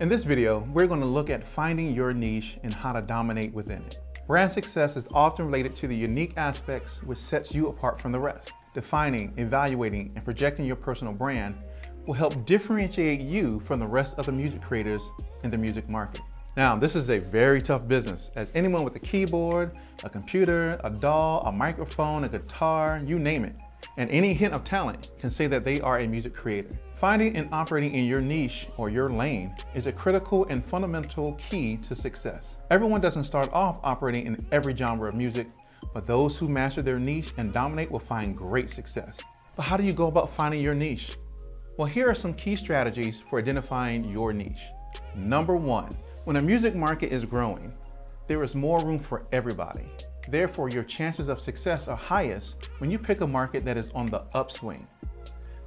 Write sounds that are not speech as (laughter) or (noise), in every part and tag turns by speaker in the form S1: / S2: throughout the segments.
S1: In this video, we're going to look at finding your niche and how to dominate within it. Brand success is often related to the unique aspects which sets you apart from the rest. Defining, evaluating, and projecting your personal brand will help differentiate you from the rest of the music creators in the music market. Now, this is a very tough business as anyone with a keyboard, a computer, a DAW, a microphone, a guitar, you name it, and any hint of talent can say that they are a music creator. Finding and operating in your niche or your lane is a critical and fundamental key to success. Everyone doesn't start off operating in every genre of music, but those who master their niche and dominate will find great success. But how do you go about finding your niche? Well, here are some key strategies for identifying your niche. Number one, when a music market is growing, there is more room for everybody. Therefore, your chances of success are highest when you pick a market that is on the upswing.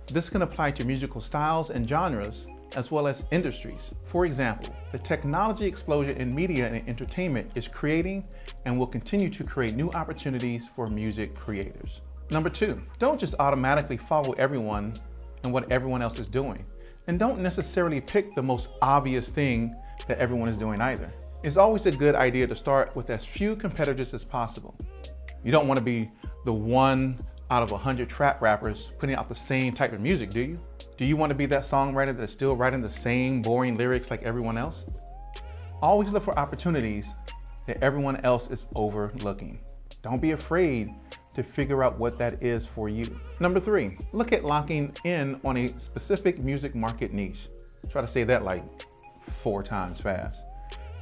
S1: This can apply to musical styles and genres, as well as industries. For example, the technology explosion in media and entertainment is creating and will continue to create new opportunities for music creators. Number two, don't just automatically follow everyone and what everyone else is doing. And don't necessarily pick the most obvious thing that everyone is doing either. It's always a good idea to start with as few competitors as possible. You don't want to be the one out of 100 trap rappers putting out the same type of music, do you? Do you want to be that songwriter that's still writing the same boring lyrics like everyone else? Always look for opportunities that everyone else is overlooking. Don't be afraid to figure out what that is for you. Number three, look at locking in on a specific music market niche. Try to say that like four times fast.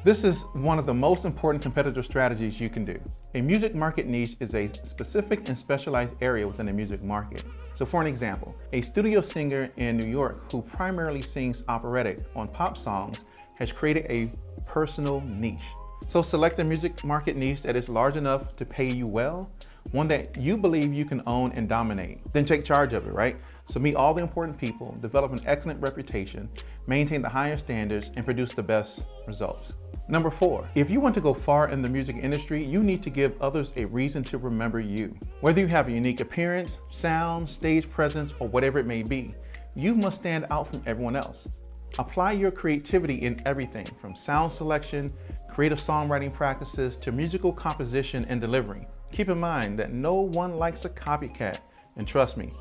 S1: This is one of the most important competitive strategies you can do. A music market niche is a specific and specialized area within the music market. So for an example, a studio singer in New York who primarily sings operatic on pop songs has created a personal niche. So select a music market niche that is large enough to pay you well, one that you believe you can own and dominate. Then take charge of it, right? So meet all the important people, develop an excellent reputation, maintain the highest standards, and produce the best results. Number four, if you want to go far in the music industry, you need to give others a reason to remember you. Whether you have a unique appearance, sound, stage presence, or whatever it may be, you must stand out from everyone else. Apply your creativity in everything from sound selection, creative songwriting practices to musical composition and delivery. Keep in mind that no one likes a copycat, and trust me,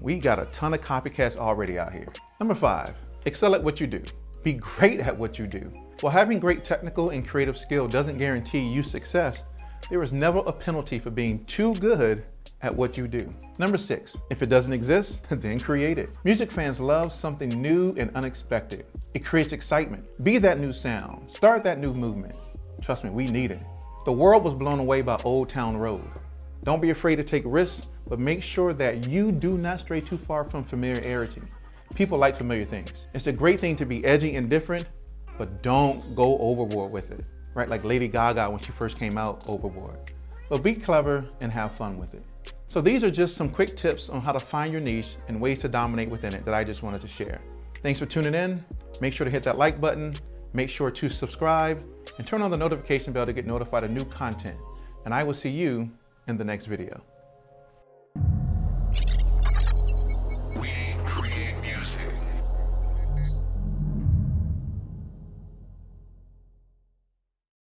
S1: we got a ton of copycats already out here. Number five, excel at what you do. Be great at what you do. While having great technical and creative skill doesn't guarantee you success, there is never a penalty for being too good at what you do. Number six, if it doesn't exist, (laughs) then create it. Music fans love something new and unexpected. It creates excitement. Be that new sound. Start that new movement. Trust me, we need it. The world was blown away by Old Town Road. Don't be afraid to take risks, but make sure that you do not stray too far from familiarity. People like familiar things. It's a great thing to be edgy and different, but don't go overboard with it, right? Like Lady Gaga when she first came out overboard. But be clever and have fun with it. So these are just some quick tips on how to find your niche and ways to dominate within it that I just wanted to share. Thanks for tuning in. Make sure to hit that like button, make sure to subscribe, and turn on the notification bell to get notified of new content. And I will see you in the next video.